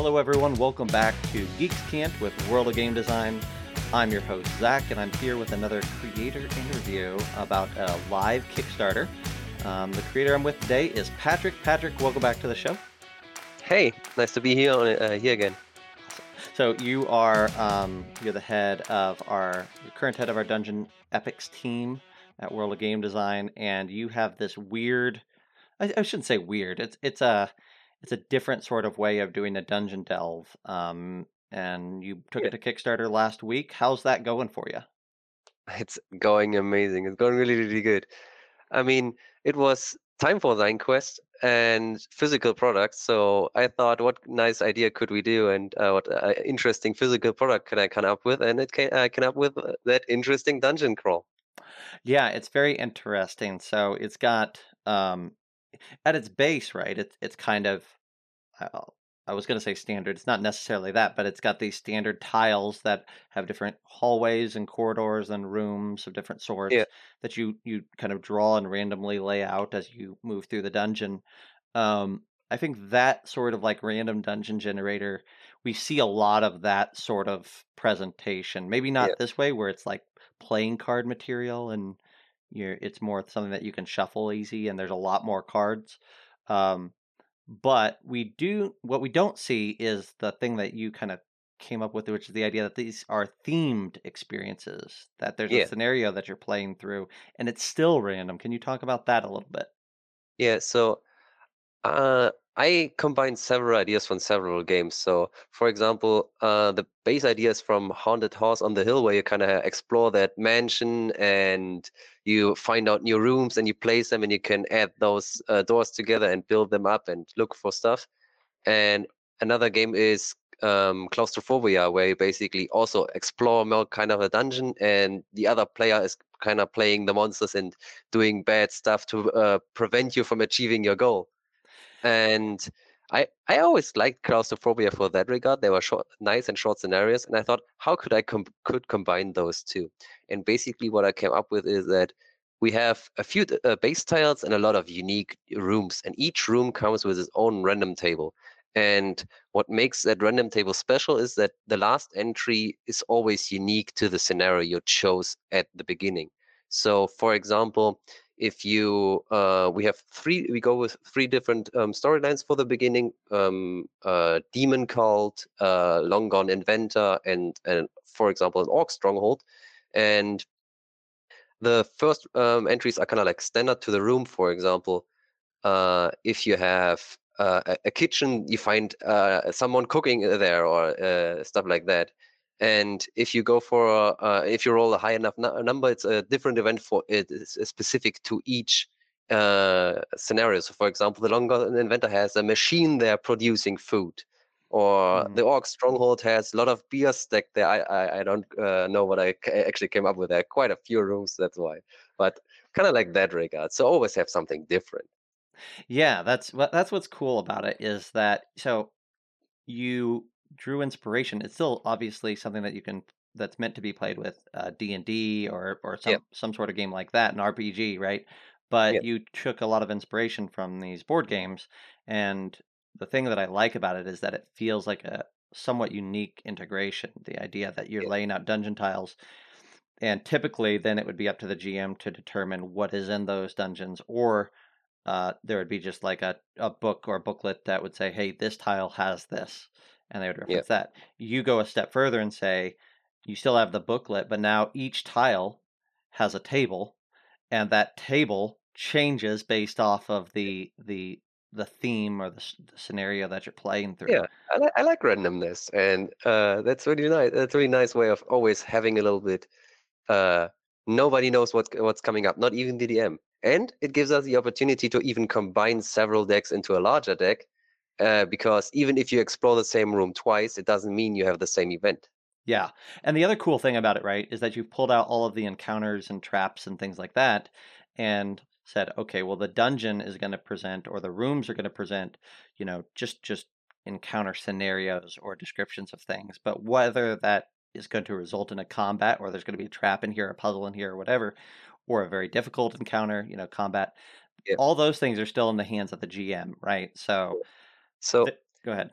Hello, everyone. Welcome back to Geeks' Cant with World of Game Design. I'm your host, Zac, and I'm here with another creator interview about a live Kickstarter. Um, the creator I'm with today is Patrick. Patrick, welcome back to the show. Hey, nice to be here on uh, here again. So you are um, you're the head of our current head of our Dungeon Epics team at World of Game Design, and you have this weird. I, I shouldn't say weird. It's it's a it's a different sort of way of doing a dungeon delve. Um, and you took Yeah. it to Kickstarter last week. How's that going for you? It's going amazing. It's going really, really good. I mean, it was time for Zine Quest and physical products. So I thought, what nice idea could we do, and uh, what uh, interesting physical product could I come up with? And it came, I came up with uh, that interesting dungeon crawl. Yeah, it's very interesting. So it's got um, at its base, right? It's it's kind of uh, I was going to say standard. It's not necessarily that, but it's got these standard tiles that have different hallways and corridors and rooms of different sorts Yeah, that you you kind of draw and randomly lay out as you move through the dungeon. Um, I think that sort of like random dungeon generator, we see a lot of that sort of presentation. Maybe yeah, not this way where it's like playing card material and you're it's more something that you can shuffle easy and there's a lot more cards. Um, but we do what we don't see is the thing that you kind of came up with, which is the idea that these are themed experiences, that there's a scenario that you're playing through and it's still random. Can you talk about that a little bit? Yeah, so Uh, I combined several ideas from several games. So, for example, uh, the base idea is from Haunted House on the Hill, where you kind of explore that mansion and you find out new rooms and you place them and you can add those uh, doors together and build them up and look for stuff. And another game is um, Claustrophobia, where you basically also explore kind of a dungeon and the other player is kind of playing the monsters and doing bad stuff to uh, prevent you from achieving your goal. And I I always liked Claustrophobia for that regard. They were short, nice and short scenarios, and I thought, how could I com could combine those two? And basically, what I came up with is that we have a few uh, base tiles and a lot of unique rooms, and each room comes with its own random table. And what makes that random table special is that the last entry is always unique to the scenario you chose at the beginning. So, for example, if you uh, we have three we go with three different um, storylines for the beginning um, uh, demon cult uh, long gone inventor and and for example an orc stronghold. And the first um, entries are kind of like standard to the room for example. Uh, if you have uh, a, kitchen you find uh, someone cooking there or uh, stuff like that and if you go for uh, if you roll a high enough nu- number, it's a different event for it is specific to each uh, scenario. So, for example, the longer an inventor has a machine there producing food, or Mm. the orc stronghold has a lot of beer stacked there. I I, I don't uh, know what I actually came up with there. Quite a few rooms, that's why. But kind of like that regard. So always have something different. Yeah, that's what that's what's cool about it is that so you drew inspiration. It's still obviously something that you can that's meant to be played with uh, D and D or or some some sort of game like that, an RPG, right? But you took a lot of inspiration from these board games, and the thing that I like about it is that it feels like a somewhat unique integration. The idea that you're yeah, laying out dungeon tiles, and typically then it would be up to the GM to determine what is in those dungeons, or uh, there would be just like a, a book or booklet that would say, hey, this tile has this, and they would reference that. You go a step further and say, you still have the booklet, but now each tile has a table, and that table changes based off of the the the theme or the, the scenario that you're playing through. yeah. I like I like randomness, and uh, that's really nice. That's a really nice way of always having a little bit uh, nobody knows what's what's coming up, not even DDM. And it gives us the opportunity to even combine several decks into a larger deck, uh, because even if you explore the same room twice, it doesn't mean you have the same event. Yeah. And the other cool thing about it, right, is that you've pulled out all of the encounters and traps and things like that and said, okay, well the dungeon is going to present or the rooms are going to present, you know, just just encounter scenarios or descriptions of things. But whether that is going to result in a combat or there's going to be a trap in here, a puzzle in here or whatever, or a very difficult encounter, you know, combat, Yeah. all those things are still in the hands of the GM, right? So, So go ahead.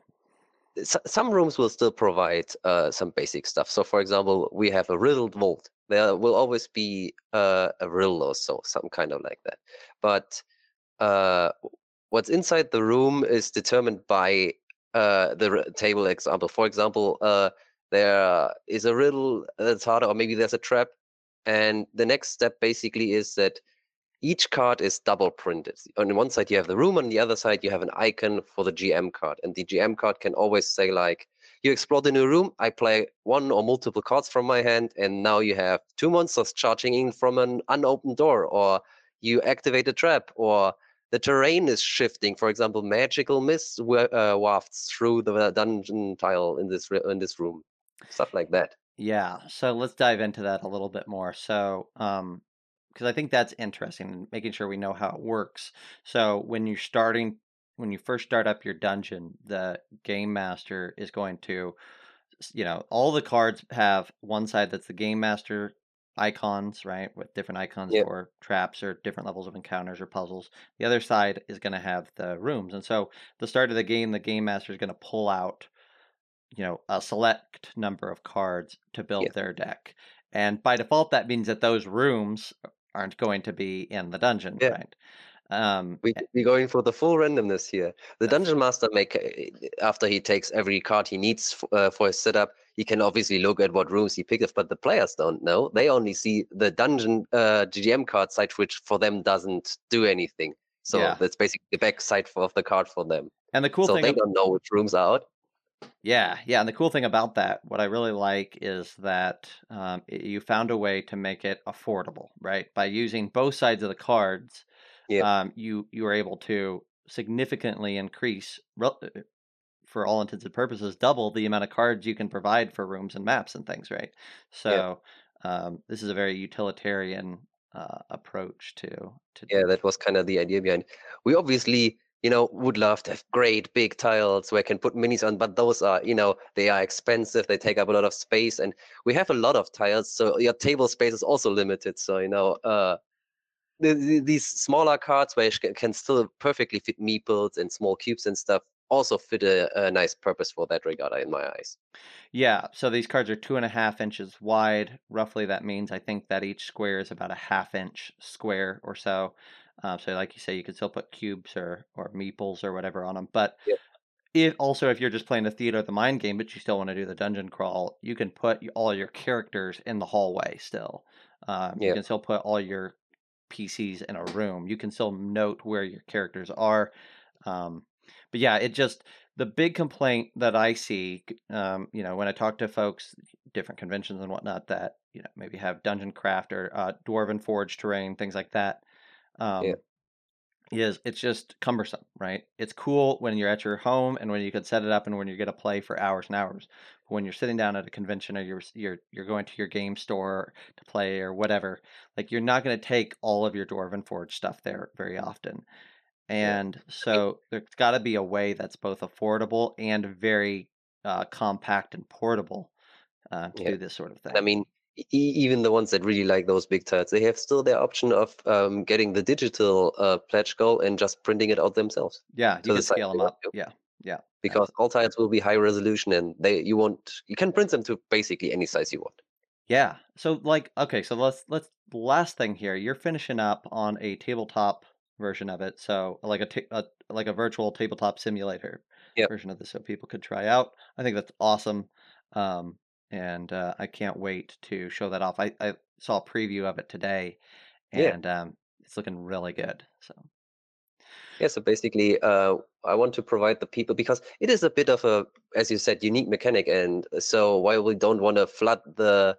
s- some rooms will still provide uh, some basic stuff. So, for example, we have a riddled vault. There will always be uh, a riddle or so, some kind of like that. But uh, what's inside the room is determined by uh, the table example. For example, uh, there is a riddle that's harder, or maybe there's a trap. And the next step basically is that each card is double printed. On one side you have the room, on the other side you have an icon for the GM card. And the GM card can always say like, you explore the new room, I play one or multiple cards from my hand, and now you have two monsters charging in from an unopened door, or you activate a trap, or the terrain is shifting. For example, magical mist uh, wafts through the dungeon tile in this in this room, stuff like that. Yeah, so let's dive into that a little bit more. So, um, because I think that's interesting, and making sure we know how it works. So when you're starting, when you first start up your dungeon, the game master is going to, you know, all the cards have one side that's the game master icons, right, with different icons Yep. for traps or different levels of encounters or puzzles. The other side is going to have the rooms, and so the start of the game, the game master is going to pull out, you know, a select number of cards to build Yep. their deck. And by default, that means that those rooms aren't going to be in the dungeon, Yeah. right? Um, We we're going for the full randomness here. The dungeon master make after he takes every card he needs f- uh, for his setup, he can obviously look at what rooms he picks, but the players don't know. They only see the dungeon uh, GGM card side, which for them doesn't do anything. So Yeah. that's basically the back side of the card for them. and the cool so thing, they ab- don't know which rooms are out. Yeah, yeah, and the cool thing about that, what I really like is that um, you found a way to make it affordable, right? By using both sides of the cards, Yeah. um, you you were able to significantly increase, rel- uh, for all intents and purposes, double the amount of cards you can provide for rooms and maps and things, right? So um, this is a very utilitarian uh, approach to to Yeah, that was kind of the idea behind. We obviously, you know, would love to have great big tiles where I can put minis on, but those are, you know, they are expensive. They take up a lot of space, and we have a lot of tiles, so your table space is also limited. So you know, uh, the, the, these smaller cards where you can still perfectly fit meeples and small cubes and stuff also fit a, a nice purpose for that regard in my eyes. Yeah, so these cards are two and a half inches wide. Roughly, that means I think that each square is about a half inch square or so. Uh, so, like you say, you could still put cubes or or meeples or whatever on them. But Yep. if also if you're just playing the theater of the mind game, but you still want to do the dungeon crawl, you can put all your characters in the hallway still. Um, you can still put all your PCs in a room. You can still note where your characters are. Um, but yeah, it just the big complaint that I see, um, you know, when I talk to folks, different conventions and whatnot, that you know maybe have dungeon craft or uh, dwarven forge terrain, things like that, um, is it's just cumbersome, right? It's cool when you're at your home and when you can set it up and when you're gonna play for hours and hours. But when you're sitting down at a convention or you're you're you're going to your game store to play or whatever, like you're not gonna take all of your dwarven forge stuff there very often. And so there's got to be a way that's both affordable and very uh, compact and portable uh, to Yeah. do this sort of thing. I mean, even the ones that really like those big tiles, they have still their option of um, getting the digital uh, pledge goal and just printing it out themselves. yeah, to you can side scale them up. Yeah, yeah, because all tiles will be high resolution and they you won't you can print them to basically any size you want. yeah. So like, okay, so let's let's last thing here. You're finishing up on a tabletop version of it, so like a, ta- a like a virtual tabletop simulator Yep. version of this, so people could try out. I think that's awesome. Um, and uh, I can't wait to show that off. I, I saw a preview of it today, Yeah. and um, it's looking really good. So Yeah, so basically, uh, I want to provide the people because it is a bit of a, as you said, unique mechanic, and so while we don't want to flood the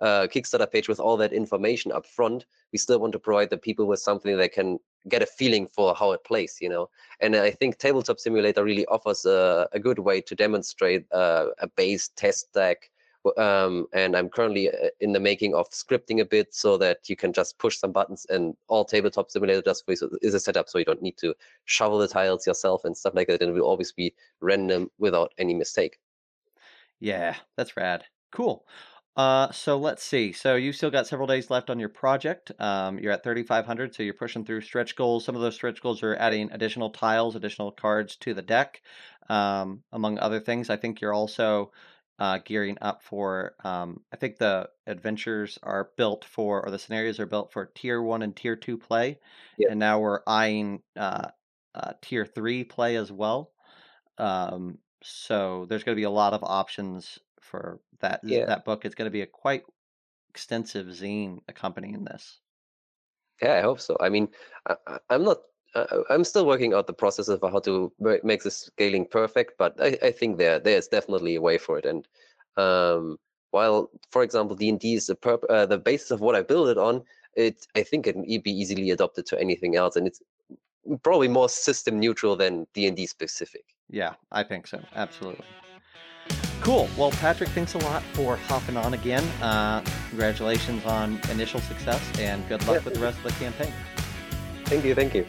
uh, Kickstarter page with all that information up front, we still want to provide the people with something they can get a feeling for how it plays, you know. And I think Tabletop Simulator really offers a, a good way to demonstrate uh, a base test deck. Um, and I'm currently uh, in the making of scripting a bit so that you can just push some buttons and all Tabletop Simulator does for you is a setup so you don't need to shovel the tiles yourself and stuff like that. And it will always be random without any mistake. yeah, that's rad. Cool. Uh, so let's see. So you've still got several days left on your project. Um, you're at 3,500, so you're pushing through stretch goals. Some of those stretch goals are adding additional tiles, additional cards to the deck. um, among other things. I think you're also uh, gearing up for. Um, I think the adventures are built for, or the scenarios are built for tier one and tier two play, Yeah. and now we're eyeing uh, uh, tier three play as well. Um, so there's going to be a lot of options for that. Yeah. That book is going to be a quite extensive zine accompanying this. Yeah, I hope so. I mean, I, I'm not. Uh, I'm still working out the process of how to make the scaling perfect, but I, I think there there's definitely a way for it. And um, while, for example, D and D is the perp- uh, the basis of what I build it on, it I think it can be easily adopted to anything else, and it's probably more system neutral than D and D specific. Yeah, I think so. Absolutely. Cool. Well, Patrick, thanks a lot for hopping on again. Uh, congratulations on initial success and good luck Yeah, with the rest of the campaign. Thank you, thank you.